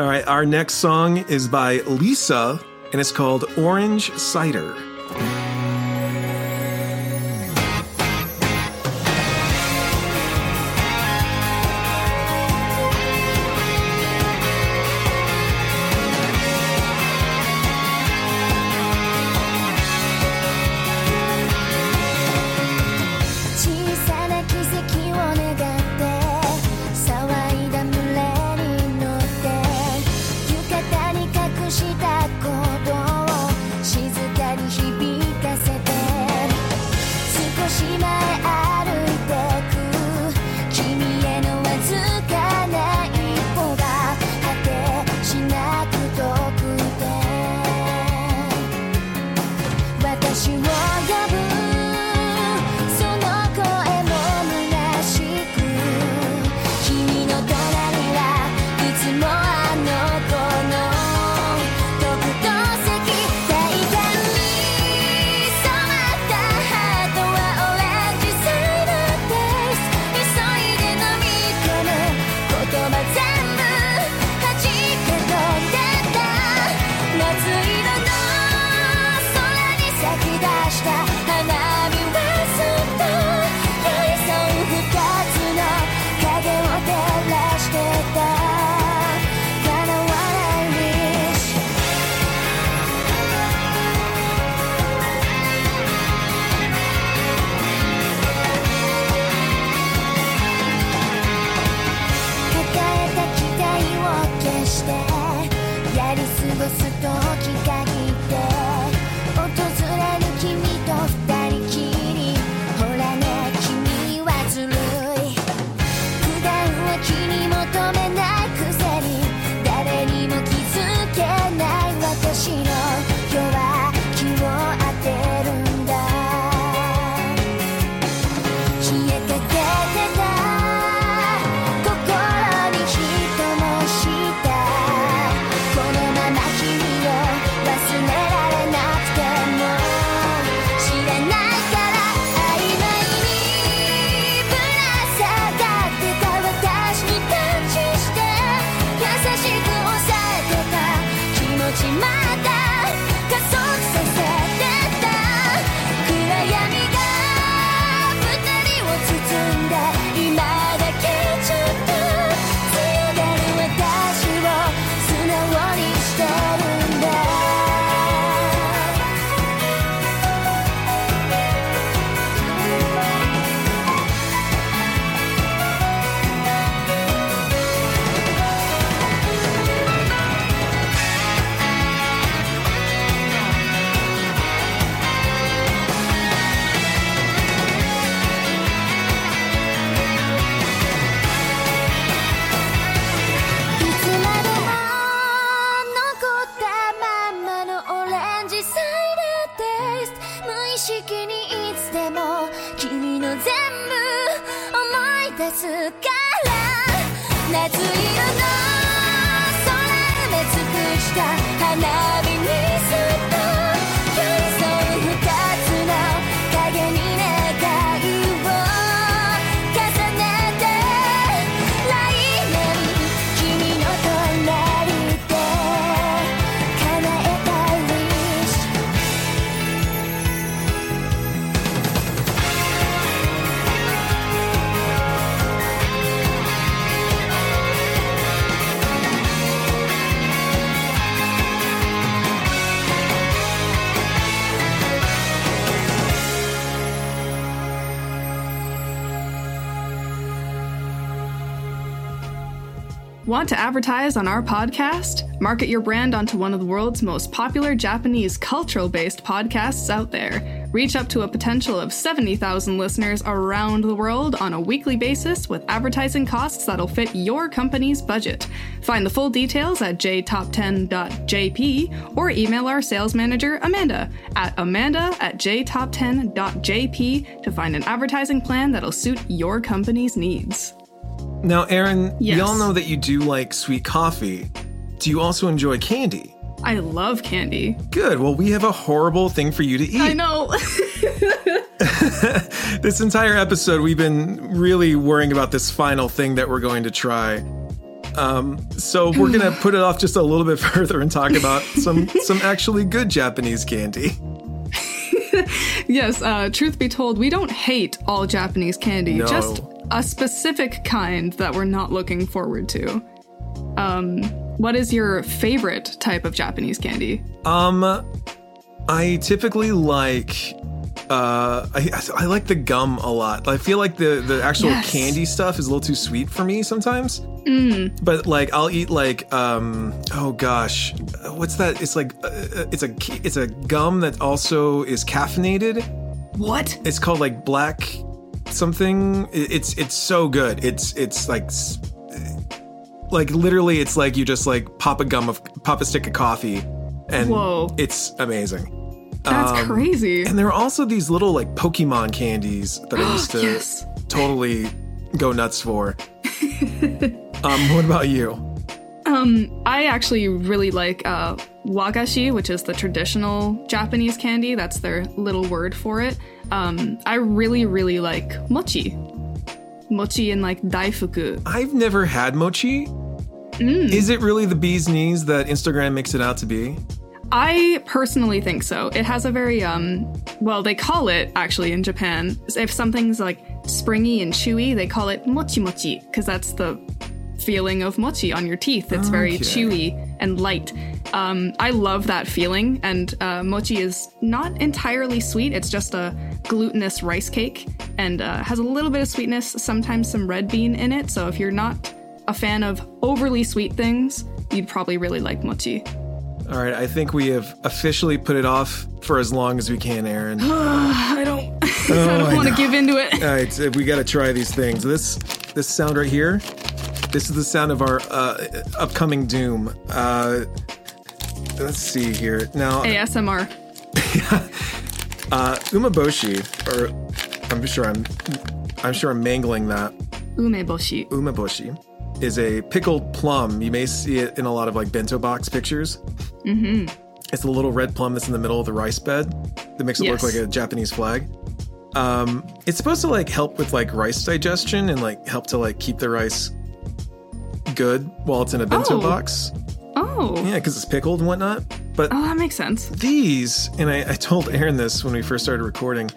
All right, our next song is by Lisa, and it's called Orange Cider. Want to advertise on our podcast? Market your brand onto one of the world's most popular Japanese cultural based podcasts out there. Reach up to a potential of 70,000 listeners around the world on a weekly basis with advertising costs that'll fit your company's budget. Find the full details at jtop10.jp or email our sales manager, Amanda, at amanda at jtop10.jp to find an advertising plan that'll suit your company's needs. Now, Aaron, Yes. we all know that you do like sweet coffee. Do you also enjoy candy? I love candy. Good. Well, we have a horrible thing for you to eat. I know. *laughs* *laughs* This entire episode, we've been really worrying about this final thing that we're going to try. Um, so we're gonna *sighs* put it off just a little bit *laughs* further and talk about some some actually good Japanese candy. yes, uh, truth be told, we don't hate all Japanese candy, No. just a specific kind that we're not looking forward to. Um, what is your favorite type of Japanese candy? Um, I typically like. Uh, I I like the gum a lot. I feel like the the actual Yes. candy stuff is a little too sweet for me sometimes. But like I'll eat like um oh gosh, what's that? It's like uh, it's a it's a gum that also is caffeinated. What? It's called like black something. It's it's so good. It's it's like like literally it's like you just like pop a gum of pop a stick of coffee and Whoa. it's amazing. That's Um, crazy. And there are also these little like Pokemon candies that I *gasps* used to Yes. totally go nuts for. *laughs* um, what about you? Um, I actually really like uh, wagashi, which is the traditional Japanese candy. That's their little word for it. Um, I really, really like mochi. Mochi and like daifuku. I've never had mochi. Mm. Is it really the bee's knees that Instagram makes it out to be? I personally think so. It has a very um well, they call it actually in Japan. If something's like springy and chewy, they call it mochi mochi because that's the feeling of mochi on your teeth. It's very Okay. chewy and light. Um, I love that feeling, and uh, mochi is not entirely sweet. It's just a glutinous rice cake and uh, has a little bit of sweetness, sometimes some red bean in it. So if you're not a fan of overly sweet things, you'd probably really like mochi. All right, I think we have officially put it off for as long as we can, Aaron. *sighs* I don't, *laughs* Oh, I don't want to give into it. All right, we got to try these things. This this sound right here. This is the sound of our uh, upcoming doom. Uh, let's see here. Now, ASMR. *laughs* uh, umeboshi, or I'm sure I'm I'm sure I'm mangling that. Umeboshi. Umeboshi is a pickled plum. You may see it in a lot of like bento box pictures. Mm-hmm. It's the little red plum that's in the middle of the rice bed that makes it look like a Japanese flag. Um, it's supposed to like help with like rice digestion and like help to like keep the rice good while it's in a bento Oh. box. Oh. Yeah, because it's pickled and whatnot. But Oh, that makes sense. these, and I, I told Aaron this when we first started recording.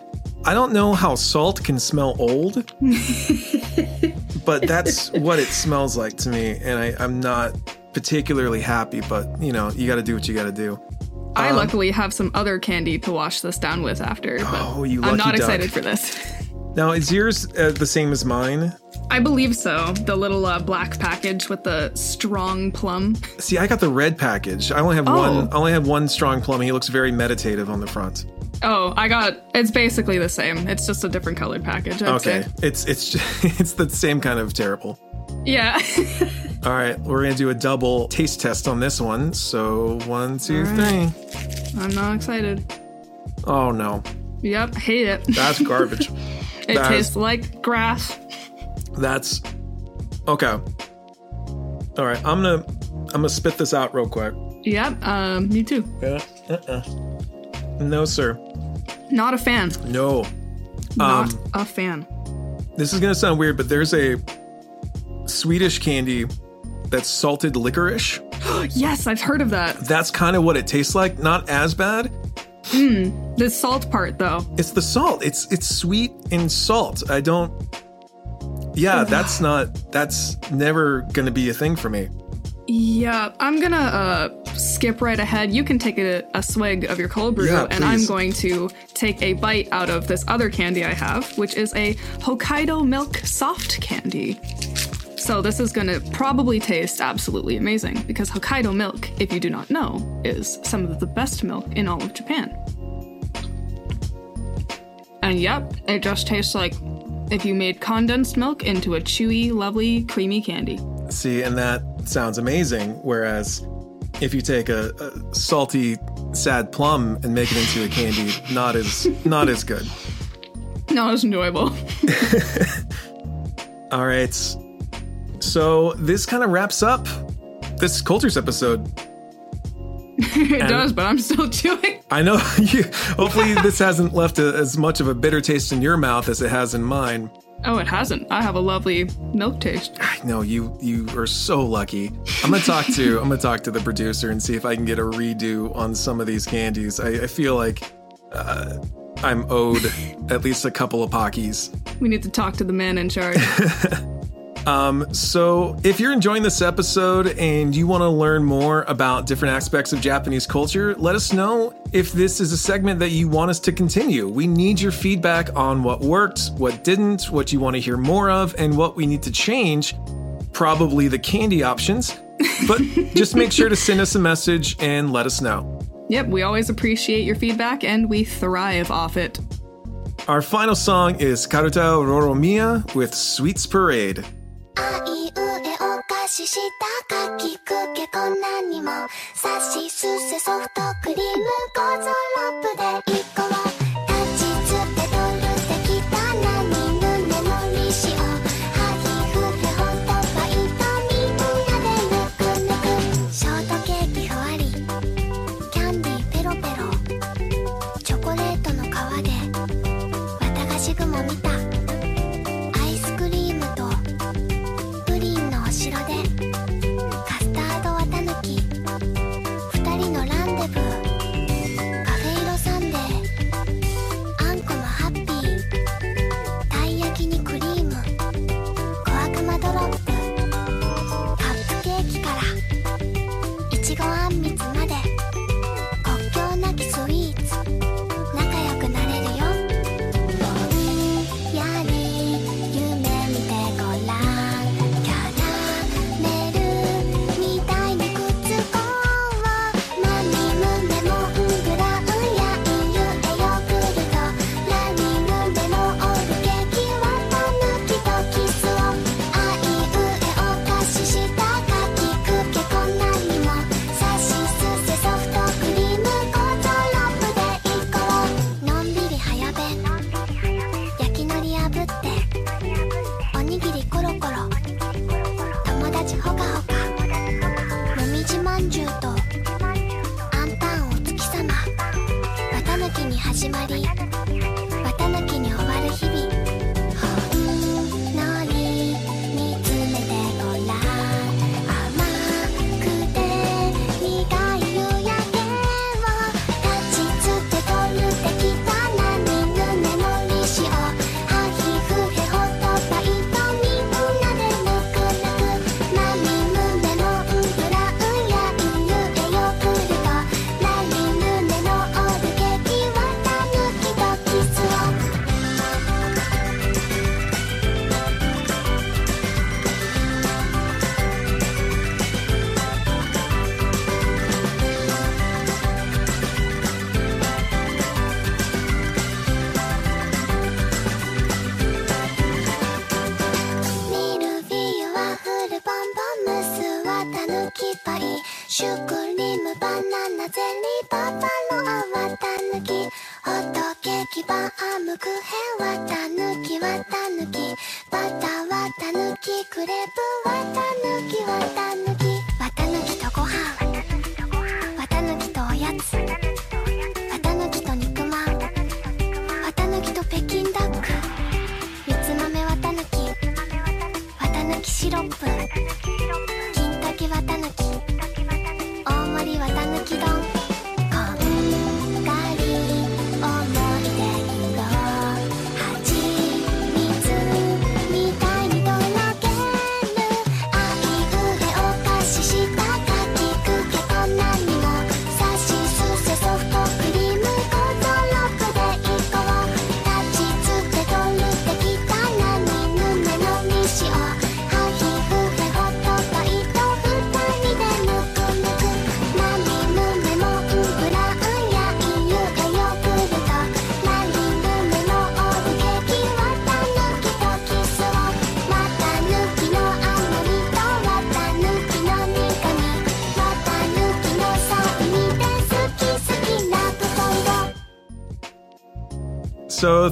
I don't know how salt can smell old, *laughs* but that's what it smells like to me, and I, I'm not particularly happy. But you know, you got to do what you got to do. I Um, luckily have some other candy to wash this down with after, but Oh, you I'm not duck. excited for this. Now, is yours uh, the same as mine? I believe so. The little uh, black package with the strong plum. See, I got the red package. I only have Oh. one. I only have one strong plum. He looks very meditative on the front. Oh, I got. It's basically the same. It's just a different colored package. I'd Okay, say. it's it's *laughs* it's the same kind of terrible. Yeah. *laughs* All right, we're gonna do a double taste test on this one. So one, two, All three. I'm not excited. Oh no, Yep, hate it. that's *laughs* garbage. It that is- tastes like grass. that's okay. All right, I'm gonna I'm gonna spit this out real quick. Yep, um, me too. Yeah. Uh-uh. No, sir. Not a fan. No. Not Um, a fan. This is gonna sound weird, but there's a Swedish candy that's salted licorice. *gasps* Yes, I've heard of that. That's kind of what it tastes like. Not as bad. The salt part, though. It's the salt. It's it's sweet and salt. I don't. Yeah, that's not. That's never gonna be a thing for me. Yeah, I'm gonna uh, skip right ahead. You can take a, a swig of your cold brew, Yeah, and I'm going to take a bite out of this other candy I have, which is a Hokkaido milk soft candy. So this is gonna probably taste absolutely amazing because Hokkaido milk, if you do not know, is some of the best milk in all of Japan. And yep, it just tastes like if you made condensed milk into a chewy, lovely, creamy candy. See, and that sounds amazing. Whereas, if you take a, a salty, sad plum and make it into a candy, not as *laughs* not as good. Not as enjoyable. *laughs* All right. So this kind of wraps up this Cultures episode. *laughs* it does, but I'm still *laughs* chewing. I know *laughs* you. Hopefully, this hasn't left a, as much of a bitter taste in your mouth as it has in mine. Oh, it hasn't. I have a lovely milk taste. I know you. You are so lucky. I'm gonna talk to. I'm gonna talk to the producer and see if I can get a redo on some of these candies. I, I feel like uh, I'm owed at least a couple of Pockies. We need to talk to the man in charge. Um, so, if you're enjoying this episode and you want to learn more about different aspects of Japanese culture, let us know if this is a segment that you want us to continue. We need your feedback on what worked, what didn't, what you want to hear more of, and what we need to change. Probably the candy options, but *laughs* just make sure to send us a message and let us know. yep, we always appreciate your feedback and we thrive off it. Our final song is Karuta Roromiya with Sweets Parade. あいうえお菓子したかきくけこんなにもさしすせソフトクリームゴゾロップで一個は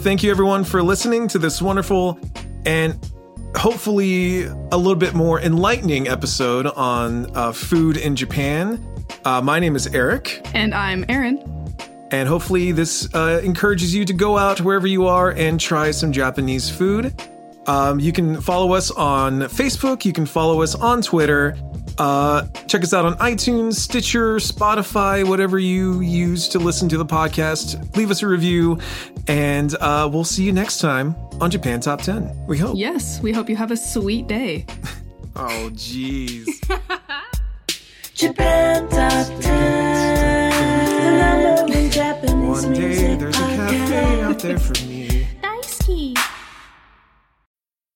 thank you everyone for listening to this wonderful and hopefully a little bit more enlightening episode on uh, food in Japan. Uh, my name is Eric. And I'm Erin. And hopefully, this uh, encourages you to go out wherever you are and try some Japanese food. Um, you can follow us on Facebook, you can follow us on Twitter, uh, check us out on iTunes, Stitcher, Spotify, whatever you use to listen to the podcast. Leave us a review, and uh, we'll see you next time on Japan Top 10. We hope. Yes, we hope you have a sweet day. *laughs* oh, jeez. *laughs* Japan Top 10. One day there's a cafe out there for me.